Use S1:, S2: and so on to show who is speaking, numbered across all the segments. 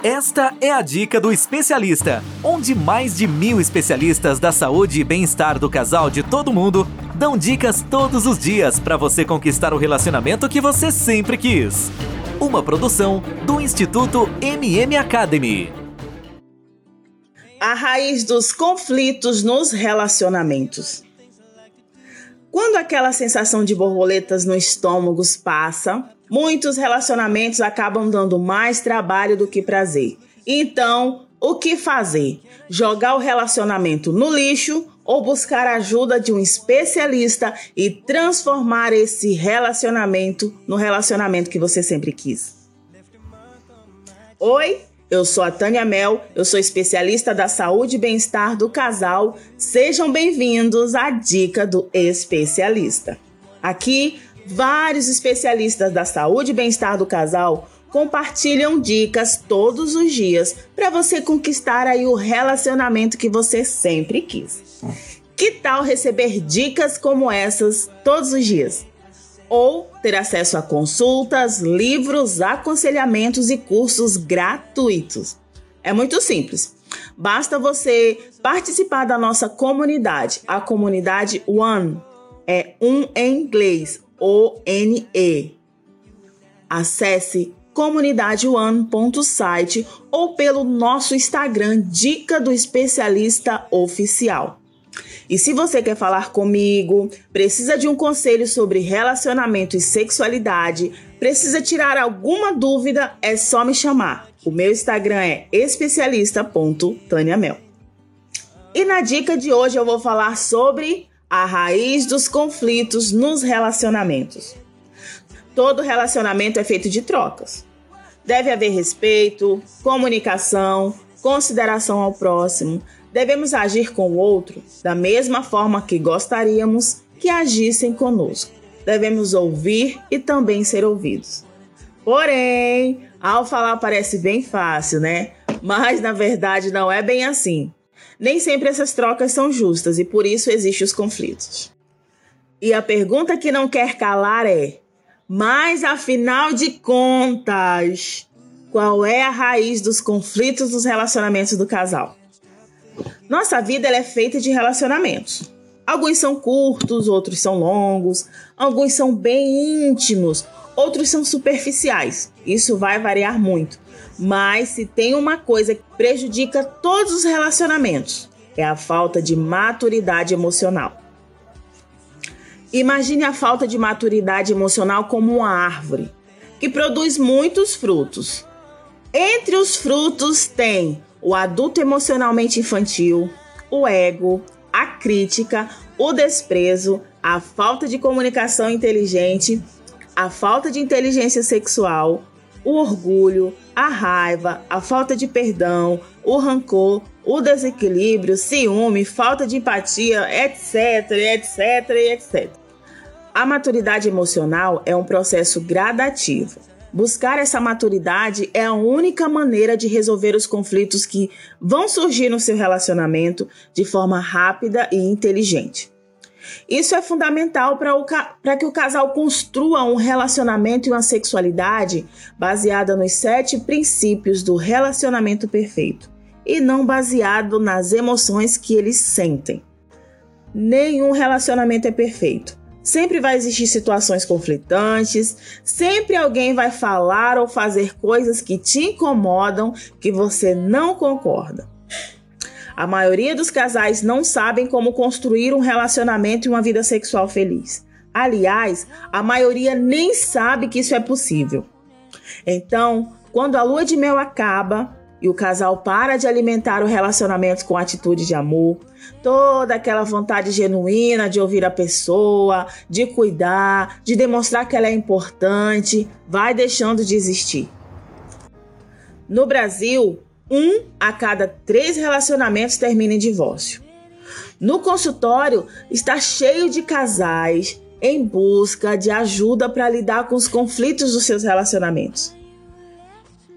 S1: Esta é a dica do especialista, onde mais de mil especialistas da saúde e bem-estar do casal de todo mundo dão dicas todos os dias para você conquistar o relacionamento que você sempre quis. Uma produção do Instituto MM Academy.
S2: A raiz dos conflitos nos relacionamentos. Quando aquela sensação de borboletas no estômago passa, muitos relacionamentos acabam dando mais trabalho do que prazer. Então, o que fazer? Jogar o relacionamento no lixo ou buscar a ajuda de um especialista e transformar esse relacionamento no relacionamento que você sempre quis? Oi, eu sou a Tânia Mel, eu sou especialista da saúde e bem-estar do casal. Sejam bem-vindos à Dica do Especialista. Aqui, vários especialistas da saúde e bem-estar do casal compartilham dicas todos os dias para você conquistar aí o relacionamento que você sempre quis. Que tal receber dicas como essas todos os dias? ou ter acesso a consultas, livros, aconselhamentos e cursos gratuitos. É muito simples. Basta você participar da nossa comunidade, a comunidade One. É um em inglês, O-N-E. Acesse comunidadeone.site ou pelo nosso Instagram Dica do Especialista Oficial. E se você quer falar comigo, precisa de um conselho sobre relacionamento e sexualidade, precisa tirar alguma dúvida, é só me chamar. O meu Instagram é especialista.taniamel. E na dica de hoje eu vou falar sobre a raiz dos conflitos nos relacionamentos. Todo relacionamento é feito de trocas. Deve haver respeito, comunicação, consideração ao próximo, devemos agir com o outro da mesma forma que gostaríamos que agissem conosco. Devemos ouvir e também ser ouvidos. Porém, ao falar parece bem fácil, né? Mas na verdade não é bem assim. Nem sempre essas trocas são justas e por isso existem os conflitos. E a pergunta que não quer calar é: mas afinal de contas, qual é a raiz dos conflitos dos relacionamentos do casal? Nossa vida é feita de relacionamentos. Alguns são curtos, outros são longos, alguns são bem íntimos, outros são superficiais. Isso vai variar muito. Mas se tem uma coisa que prejudica todos os relacionamentos, é a falta de maturidade emocional. Imagine a falta de maturidade emocional como uma árvore que produz muitos frutos. Entre os frutos tem o adulto emocionalmente infantil, o ego, a crítica, o desprezo, a falta de comunicação inteligente, a falta de inteligência sexual, o orgulho, a raiva, a falta de perdão, o rancor, o desequilíbrio, ciúme, falta de empatia, etc, etc, etc. A maturidade emocional é um processo gradativo. Buscar essa maturidade é a única maneira de resolver os conflitos que vão surgir no seu relacionamento de forma rápida e inteligente. Isso é fundamental para que o casal construa um relacionamento e uma sexualidade baseada nos sete princípios do relacionamento perfeito e não baseado nas emoções que eles sentem. Nenhum relacionamento é perfeito. Sempre vai existir situações conflitantes, sempre alguém vai falar ou fazer coisas que te incomodam, que você não concorda. A maioria dos casais não sabem como construir um relacionamento e uma vida sexual feliz. Aliás, a maioria nem sabe que isso é possível. Então, quando a lua de mel acaba, e o casal para de alimentar o relacionamento com atitude de amor, toda aquela vontade genuína de ouvir a pessoa, de cuidar, de demonstrar que ela é importante, vai deixando de existir. No Brasil, um a cada três relacionamentos termina em divórcio. No consultório está cheio de casais em busca de ajuda para lidar com os conflitos dos seus relacionamentos.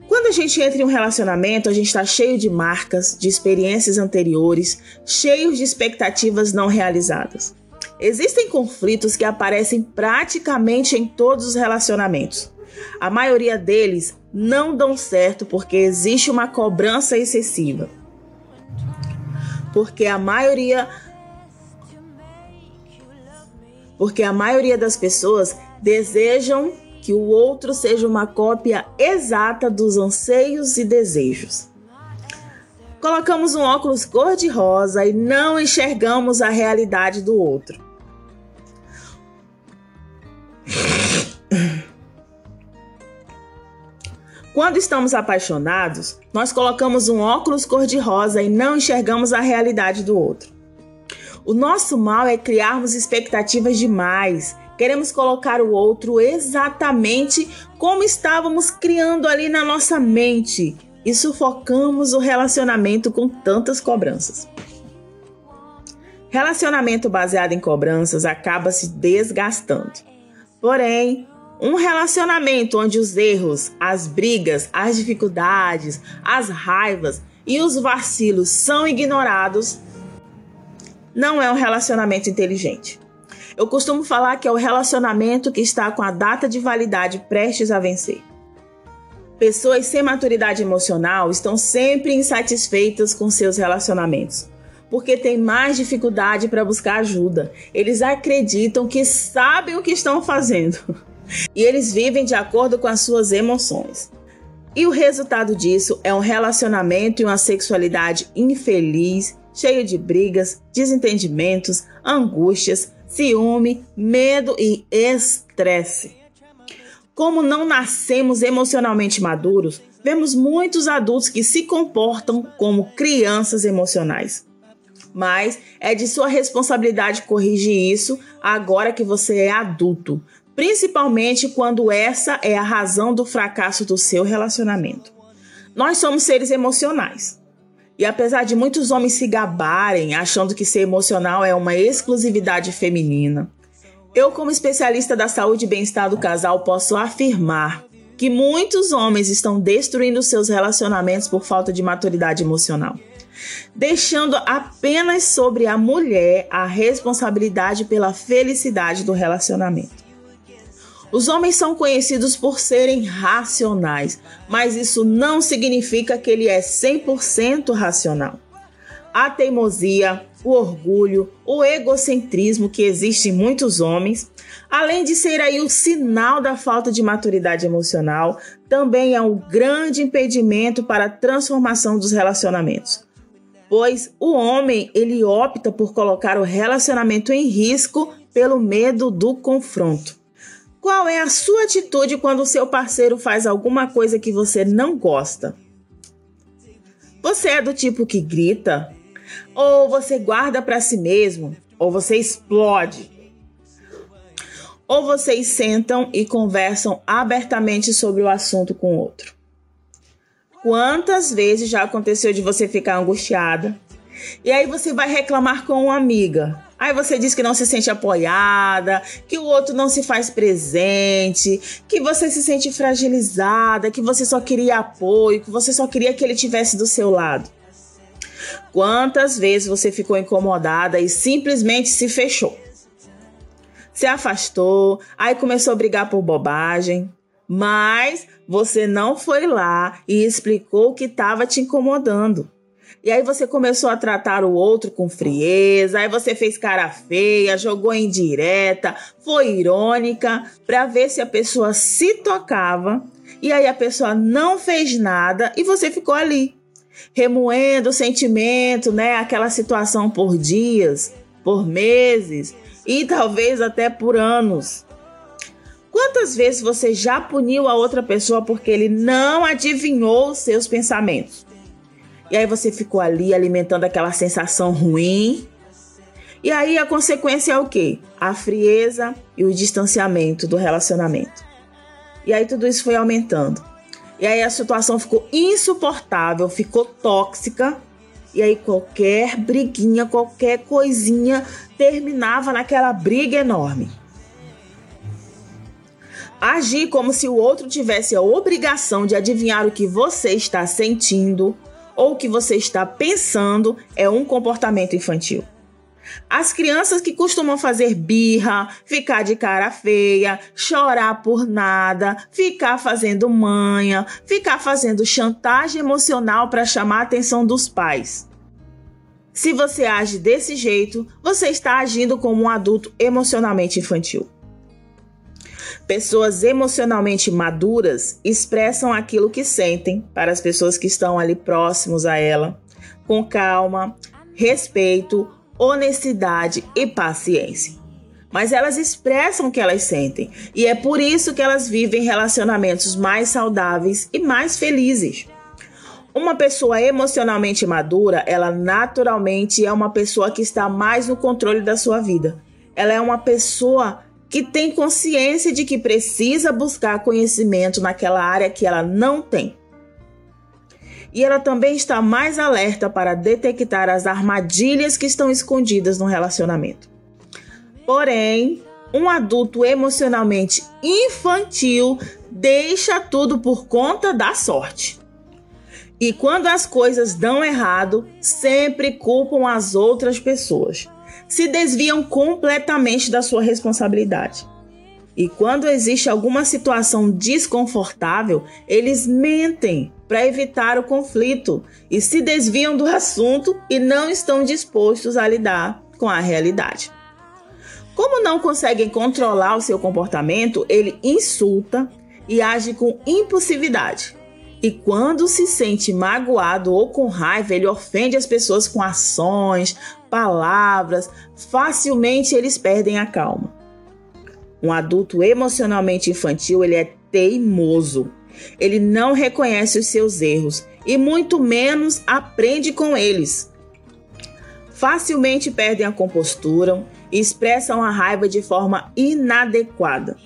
S2: Quando a gente entra em um relacionamento, a gente está cheio de marcas, de experiências anteriores, cheios de expectativas não realizadas. Existem conflitos que aparecem praticamente em todos os relacionamentos. A maioria deles não dão certo porque existe uma cobrança excessiva. Porque a maioria porque a maioria das pessoas desejam que o outro seja uma cópia exata dos anseios e desejos. Colocamos um óculos cor-de-rosa e não enxergamos a realidade do outro. Quando estamos apaixonados, nós colocamos um óculos cor-de-rosa e não enxergamos a realidade do outro. O nosso mal é criarmos expectativas demais. Queremos colocar o outro exatamente como estávamos criando ali na nossa mente e sufocamos o relacionamento com tantas cobranças. Relacionamento baseado em cobranças acaba se desgastando. Porém, um relacionamento onde os erros, as brigas, as dificuldades, as raivas e os vacilos são ignorados não é um relacionamento inteligente. Eu costumo falar que é o relacionamento que está com a data de validade prestes a vencer. Pessoas sem maturidade emocional estão sempre insatisfeitas com seus relacionamentos, porque têm mais dificuldade para buscar ajuda. Eles acreditam que sabem o que estão fazendo e eles vivem de acordo com as suas emoções. E o resultado disso é um relacionamento e uma sexualidade infeliz, cheio de brigas, desentendimentos, angústias, ciúme, medo e estresse. Como não nascemos emocionalmente maduros, vemos muitos adultos que se comportam como crianças emocionais. Mas é de sua responsabilidade corrigir isso agora que você é adulto, principalmente quando essa é a razão do fracasso do seu relacionamento. Nós somos seres emocionais. E apesar de muitos homens se gabarem achando que ser emocional é uma exclusividade feminina, eu, como especialista da saúde e bem-estar do casal, posso afirmar que muitos homens estão destruindo seus relacionamentos por falta de maturidade emocional, deixando apenas sobre a mulher a responsabilidade pela felicidade do relacionamento. Os homens são conhecidos por serem racionais, mas isso não significa que ele é 100% racional. A teimosia, o orgulho, o egocentrismo que existe em muitos homens, além de ser aí o sinal da falta de maturidade emocional, também é um grande impedimento para a transformação dos relacionamentos. Pois o homem, ele opta por colocar o relacionamento em risco pelo medo do confronto. Qual é a sua atitude quando o seu parceiro faz alguma coisa que você não gosta? Você é do tipo que grita? Ou você guarda para si mesmo? Ou você explode? Ou vocês sentam e conversam abertamente sobre o assunto com o outro? Quantas vezes já aconteceu de você ficar angustiada? E aí você vai reclamar com uma amiga. Aí você diz que não se sente apoiada, que o outro não se faz presente, que você se sente fragilizada, que você só queria apoio, que você só queria que ele tivesse do seu lado. Quantas vezes você ficou incomodada e simplesmente se fechou? Se afastou, aí começou a brigar por bobagem, mas você não foi lá e explicou o que estava te incomodando. E aí você começou a tratar o outro com frieza, aí você fez cara feia, jogou indireta, foi irônica para ver se a pessoa se tocava. E aí a pessoa não fez nada e você ficou ali, remoendo o sentimento, né, aquela situação por dias, por meses e talvez até por anos. Quantas vezes você já puniu a outra pessoa porque ele não adivinhou os seus pensamentos? E aí você ficou ali alimentando aquela sensação ruim. E aí a consequência é o quê? A frieza e o distanciamento do relacionamento. E aí tudo isso foi aumentando. E aí a situação ficou insuportável, ficou tóxica. E aí qualquer briguinha, qualquer coisinha terminava naquela briga enorme. Agir como se o outro tivesse a obrigação de adivinhar o que você está sentindo ou que você está pensando é um comportamento infantil. As crianças que costumam fazer birra, ficar de cara feia, chorar por nada, ficar fazendo manha, ficar fazendo chantagem emocional para chamar a atenção dos pais. Se você age desse jeito, você está agindo como um adulto emocionalmente infantil. Pessoas emocionalmente maduras expressam aquilo que sentem para as pessoas que estão ali próximos a ela, com calma, respeito, honestidade e paciência. Mas elas expressam o que elas sentem, e é por isso que elas vivem relacionamentos mais saudáveis e mais felizes. Uma pessoa emocionalmente madura, ela naturalmente é uma pessoa que está mais no controle da sua vida. Ela é uma pessoa que tem consciência de que precisa buscar conhecimento naquela área que ela não tem. E ela também está mais alerta para detectar as armadilhas que estão escondidas no relacionamento. Porém, um adulto emocionalmente infantil deixa tudo por conta da sorte. E quando as coisas dão errado, sempre culpam as outras pessoas se desviam completamente da sua responsabilidade. E quando existe alguma situação desconfortável, eles mentem para evitar o conflito e se desviam do assunto e não estão dispostos a lidar com a realidade. Como não conseguem controlar o seu comportamento, ele insulta e age com impulsividade. E quando se sente magoado ou com raiva, ele ofende as pessoas com ações, palavras, facilmente eles perdem a calma. Um adulto emocionalmente infantil, ele é teimoso. Ele não reconhece os seus erros e muito menos aprende com eles. Facilmente perdem a compostura e expressam a raiva de forma inadequada.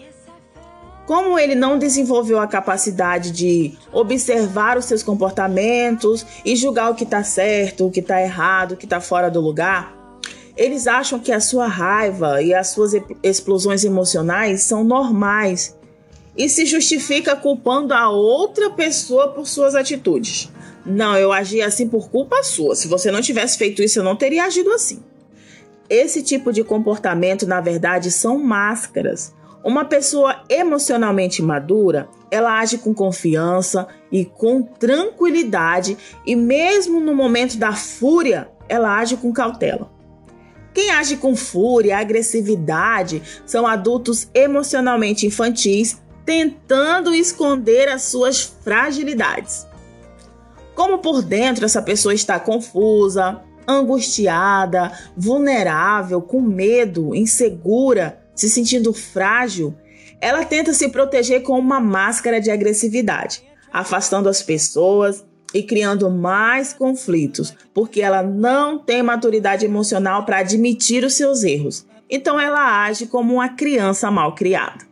S2: Como ele não desenvolveu a capacidade de observar os seus comportamentos e julgar o que está certo, o que está errado, o que está fora do lugar, eles acham que a sua raiva e as suas explosões emocionais são normais e se justifica culpando a outra pessoa por suas atitudes. Não, eu agi assim por culpa sua. Se você não tivesse feito isso, eu não teria agido assim. Esse tipo de comportamento, na verdade, são máscaras uma pessoa emocionalmente madura, ela age com confiança e com tranquilidade, e mesmo no momento da fúria, ela age com cautela. Quem age com fúria, agressividade, são adultos emocionalmente infantis tentando esconder as suas fragilidades. Como por dentro essa pessoa está confusa, angustiada, vulnerável, com medo, insegura, se sentindo frágil, ela tenta se proteger com uma máscara de agressividade, afastando as pessoas e criando mais conflitos, porque ela não tem maturidade emocional para admitir os seus erros. Então ela age como uma criança mal criada.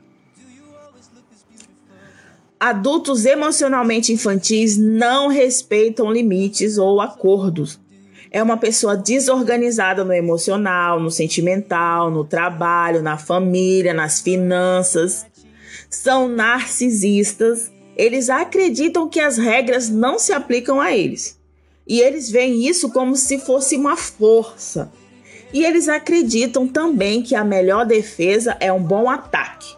S2: Adultos emocionalmente infantis não respeitam limites ou acordos, é uma pessoa desorganizada no emocional, no sentimental, no trabalho, na família, nas finanças. São narcisistas. Eles acreditam que as regras não se aplicam a eles. E eles veem isso como se fosse uma força. E eles acreditam também que a melhor defesa é um bom ataque.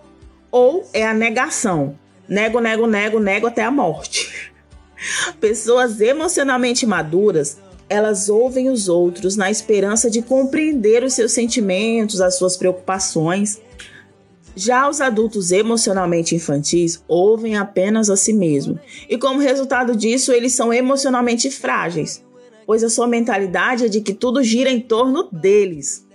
S2: Ou é a negação. Nego, nego, nego, nego até a morte. Pessoas emocionalmente maduras elas ouvem os outros na esperança de compreender os seus sentimentos, as suas preocupações. Já os adultos emocionalmente infantis ouvem apenas a si mesmo, e como resultado disso, eles são emocionalmente frágeis, pois a sua mentalidade é de que tudo gira em torno deles.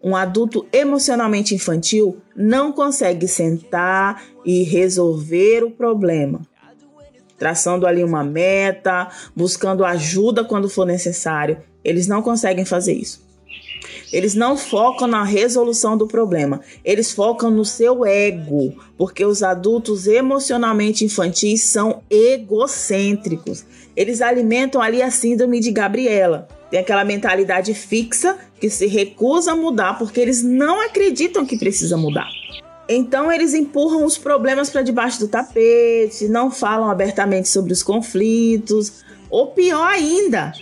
S2: Um adulto emocionalmente infantil não consegue sentar e resolver o problema traçando ali uma meta, buscando ajuda quando for necessário. Eles não conseguem fazer isso. Eles não focam na resolução do problema, eles focam no seu ego, porque os adultos emocionalmente infantis são egocêntricos. Eles alimentam ali a síndrome de Gabriela. Tem aquela mentalidade fixa que se recusa a mudar porque eles não acreditam que precisa mudar. Então eles empurram os problemas para debaixo do tapete, não falam abertamente sobre os conflitos, ou pior ainda,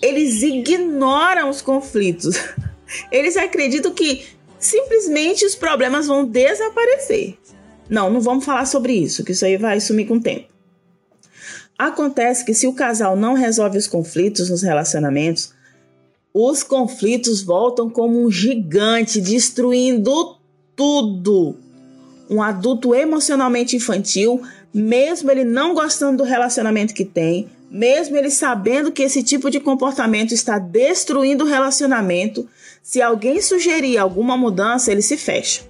S2: eles ignoram os conflitos. Eles acreditam que simplesmente os problemas vão desaparecer. Não, não vamos falar sobre isso, que isso aí vai sumir com o tempo. Acontece que se o casal não resolve os conflitos nos relacionamentos, os conflitos voltam como um gigante, destruindo tudo. Um adulto emocionalmente infantil, mesmo ele não gostando do relacionamento que tem, mesmo ele sabendo que esse tipo de comportamento está destruindo o relacionamento, se alguém sugerir alguma mudança, ele se fecha.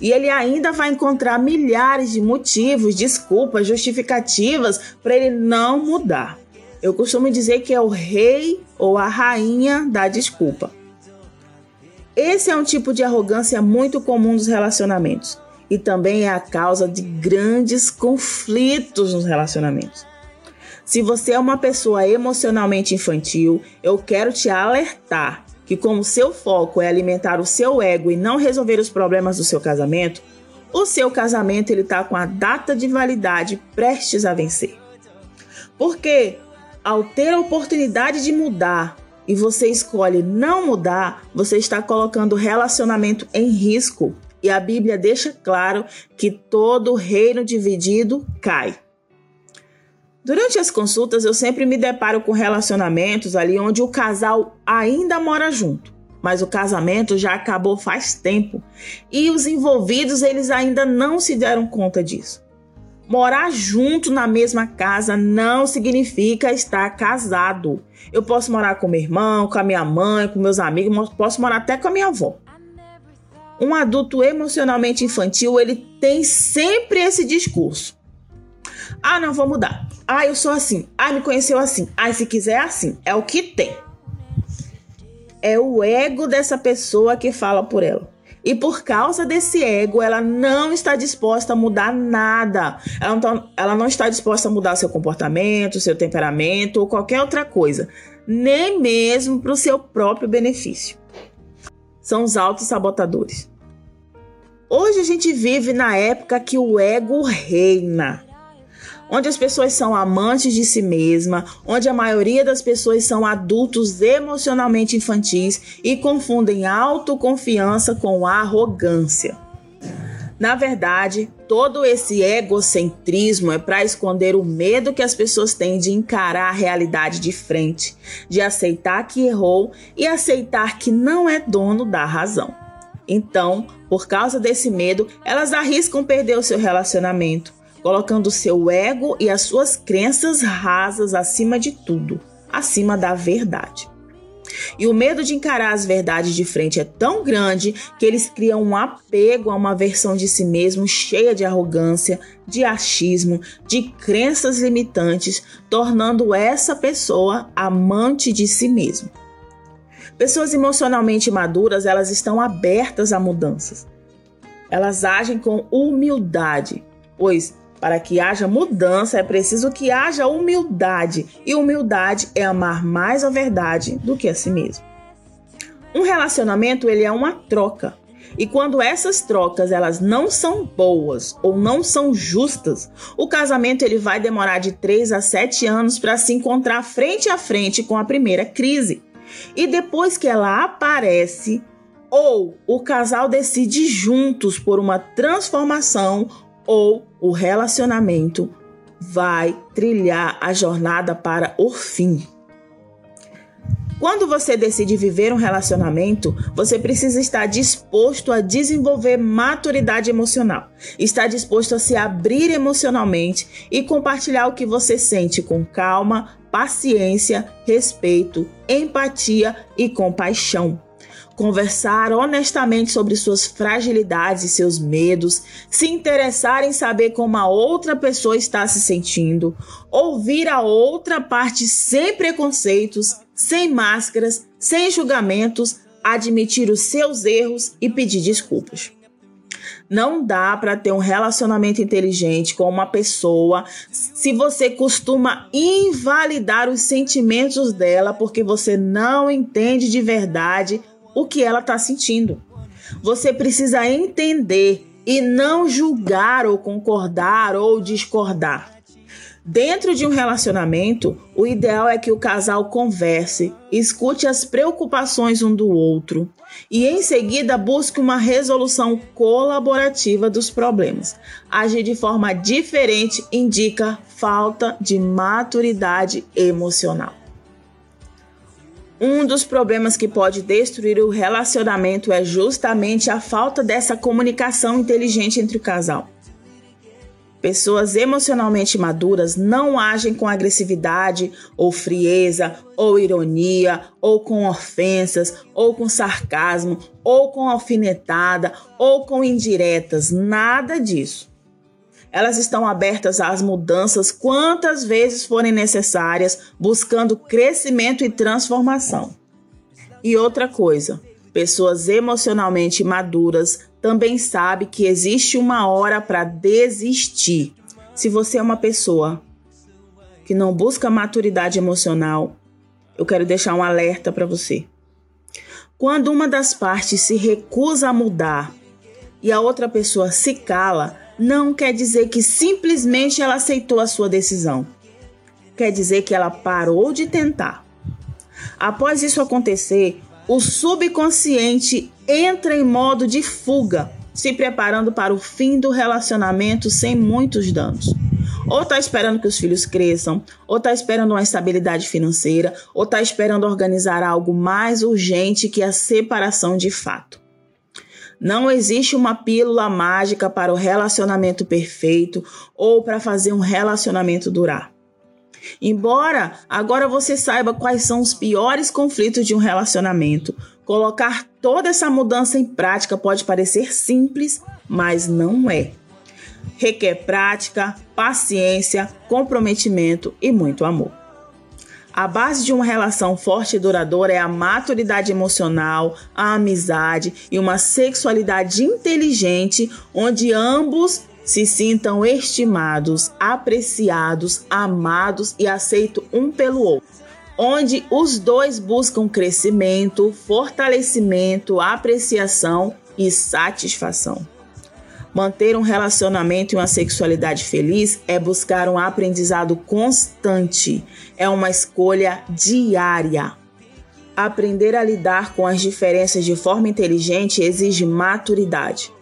S2: E ele ainda vai encontrar milhares de motivos, desculpas, justificativas para ele não mudar. Eu costumo dizer que é o rei ou a rainha da desculpa. Esse é um tipo de arrogância muito comum nos relacionamentos e também é a causa de grandes conflitos nos relacionamentos. Se você é uma pessoa emocionalmente infantil, eu quero te alertar que como seu foco é alimentar o seu ego e não resolver os problemas do seu casamento, o seu casamento ele está com a data de validade prestes a vencer. Porque ao ter a oportunidade de mudar e você escolhe não mudar, você está colocando o relacionamento em risco. E a Bíblia deixa claro que todo reino dividido cai. Durante as consultas, eu sempre me deparo com relacionamentos ali onde o casal ainda mora junto, mas o casamento já acabou faz tempo e os envolvidos eles ainda não se deram conta disso. Morar junto na mesma casa não significa estar casado. Eu posso morar com meu irmão, com a minha mãe, com meus amigos, posso morar até com a minha avó. Um adulto emocionalmente infantil, ele tem sempre esse discurso. Ah, não vou mudar. Ah, eu sou assim. Ah, me conheceu assim. Ah, se quiser é assim. É o que tem. É o ego dessa pessoa que fala por ela. E por causa desse ego, ela não está disposta a mudar nada. Ela não, tá, ela não está disposta a mudar seu comportamento, seu temperamento ou qualquer outra coisa. Nem mesmo para o seu próprio benefício. São os autossabotadores. Hoje a gente vive na época que o ego reina onde as pessoas são amantes de si mesma, onde a maioria das pessoas são adultos emocionalmente infantis e confundem autoconfiança com arrogância. Na verdade, todo esse egocentrismo é para esconder o medo que as pessoas têm de encarar a realidade de frente, de aceitar que errou e aceitar que não é dono da razão. Então, por causa desse medo, elas arriscam perder o seu relacionamento, colocando seu ego e as suas crenças rasas acima de tudo, acima da verdade. E o medo de encarar as verdades de frente é tão grande que eles criam um apego a uma versão de si mesmo cheia de arrogância, de achismo, de crenças limitantes, tornando essa pessoa amante de si mesmo. Pessoas emocionalmente maduras, elas estão abertas a mudanças. Elas agem com humildade, pois para que haja mudança é preciso que haja humildade, e humildade é amar mais a verdade do que a si mesmo. Um relacionamento ele é uma troca. E quando essas trocas elas não são boas ou não são justas, o casamento ele vai demorar de 3 a 7 anos para se encontrar frente a frente com a primeira crise. E depois que ela aparece, ou o casal decide juntos por uma transformação ou o relacionamento vai trilhar a jornada para o fim. Quando você decide viver um relacionamento, você precisa estar disposto a desenvolver maturidade emocional, estar disposto a se abrir emocionalmente e compartilhar o que você sente com calma, paciência, respeito, empatia e compaixão conversar honestamente sobre suas fragilidades e seus medos, se interessar em saber como a outra pessoa está se sentindo, ouvir a outra parte sem preconceitos, sem máscaras, sem julgamentos, admitir os seus erros e pedir desculpas. Não dá para ter um relacionamento inteligente com uma pessoa se você costuma invalidar os sentimentos dela porque você não entende de verdade o que ela está sentindo. Você precisa entender e não julgar ou concordar ou discordar. Dentro de um relacionamento, o ideal é que o casal converse, escute as preocupações um do outro e, em seguida, busque uma resolução colaborativa dos problemas. Agir de forma diferente indica falta de maturidade emocional. Um dos problemas que pode destruir o relacionamento é justamente a falta dessa comunicação inteligente entre o casal. Pessoas emocionalmente maduras não agem com agressividade ou frieza ou ironia ou com ofensas ou com sarcasmo ou com alfinetada ou com indiretas, nada disso. Elas estão abertas às mudanças quantas vezes forem necessárias, buscando crescimento e transformação. E outra coisa, pessoas emocionalmente maduras também sabe que existe uma hora para desistir. Se você é uma pessoa que não busca maturidade emocional, eu quero deixar um alerta para você. Quando uma das partes se recusa a mudar e a outra pessoa se cala, não quer dizer que simplesmente ela aceitou a sua decisão. Quer dizer que ela parou de tentar. Após isso acontecer, o subconsciente entra em modo de fuga, se preparando para o fim do relacionamento sem muitos danos. Ou está esperando que os filhos cresçam, ou está esperando uma estabilidade financeira, ou está esperando organizar algo mais urgente que a separação de fato. Não existe uma pílula mágica para o relacionamento perfeito ou para fazer um relacionamento durar. Embora agora você saiba quais são os piores conflitos de um relacionamento, colocar toda essa mudança em prática pode parecer simples, mas não é. Requer prática, paciência, comprometimento e muito amor. A base de uma relação forte e duradoura é a maturidade emocional, a amizade e uma sexualidade inteligente, onde ambos se sintam estimados, apreciados, amados e aceitos um pelo outro. Onde os dois buscam crescimento, fortalecimento, apreciação e satisfação. Manter um relacionamento e uma sexualidade feliz é buscar um aprendizado constante, é uma escolha diária. Aprender a lidar com as diferenças de forma inteligente exige maturidade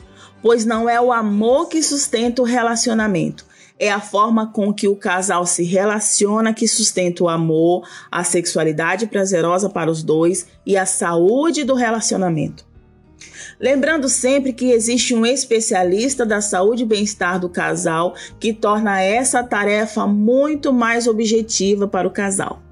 S2: pois não é o amor que sustenta o relacionamento. É a forma com que o casal se relaciona que sustenta o amor, a sexualidade prazerosa para os dois e a saúde do relacionamento. Lembrando sempre que existe um especialista da saúde e bem-estar do casal que torna essa tarefa muito mais objetiva para o casal.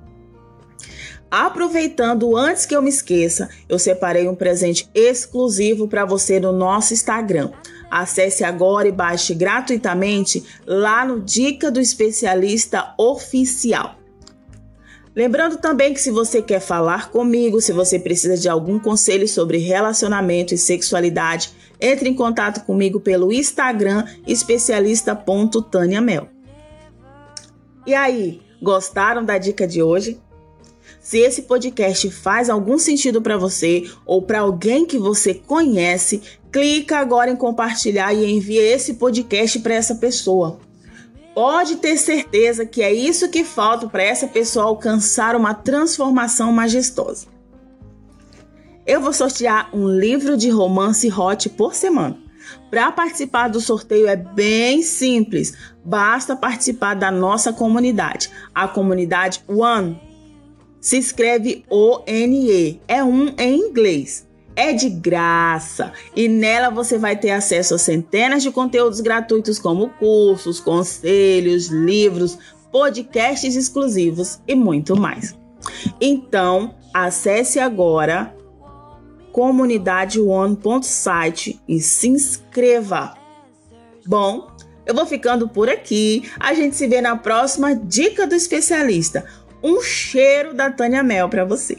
S2: Aproveitando, antes que eu me esqueça, eu separei um presente exclusivo para você no nosso Instagram. Acesse agora e baixe gratuitamente lá no Dica do Especialista Oficial. Lembrando também que se você quer falar comigo, se você precisa de algum conselho sobre relacionamento e sexualidade, entre em contato comigo pelo Instagram especialista.taniamel. E aí, gostaram da dica de hoje? Se esse podcast faz algum sentido para você ou para alguém que você conhece, clica agora em compartilhar e envie esse podcast para essa pessoa. Pode ter certeza que é isso que falta para essa pessoa alcançar uma transformação majestosa. Eu vou sortear um livro de romance hot por semana. Para participar do sorteio é bem simples, basta participar da nossa comunidade, a comunidade One se escreve O-N-E. É um em inglês. É de graça e nela você vai ter acesso a centenas de conteúdos gratuitos como cursos, conselhos, livros, podcasts exclusivos e muito mais. Então, acesse agora comunidadeone.site e se inscreva. Bom, eu vou ficando por aqui. A gente se vê na próxima dica do especialista um cheiro da Tânia Mel para você.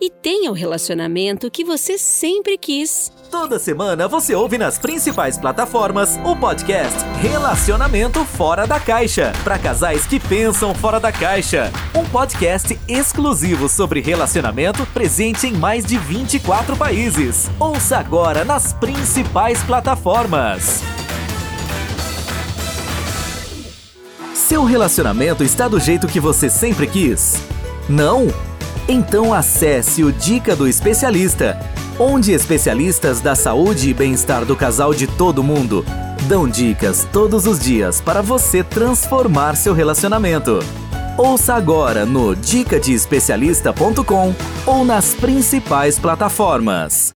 S3: e tenha o relacionamento que você sempre quis.
S1: Toda semana você ouve nas principais plataformas o podcast Relacionamento Fora da Caixa para casais que pensam fora da caixa. Um podcast exclusivo sobre relacionamento presente em mais de 24 países. Ouça agora nas principais plataformas. Seu relacionamento está do jeito que você sempre quis? Não? Então acesse o Dica do Especialista, onde especialistas da saúde e bem-estar do casal de todo mundo dão dicas todos os dias para você transformar seu relacionamento. Ouça agora no dicadeespecialista.com ou nas principais plataformas.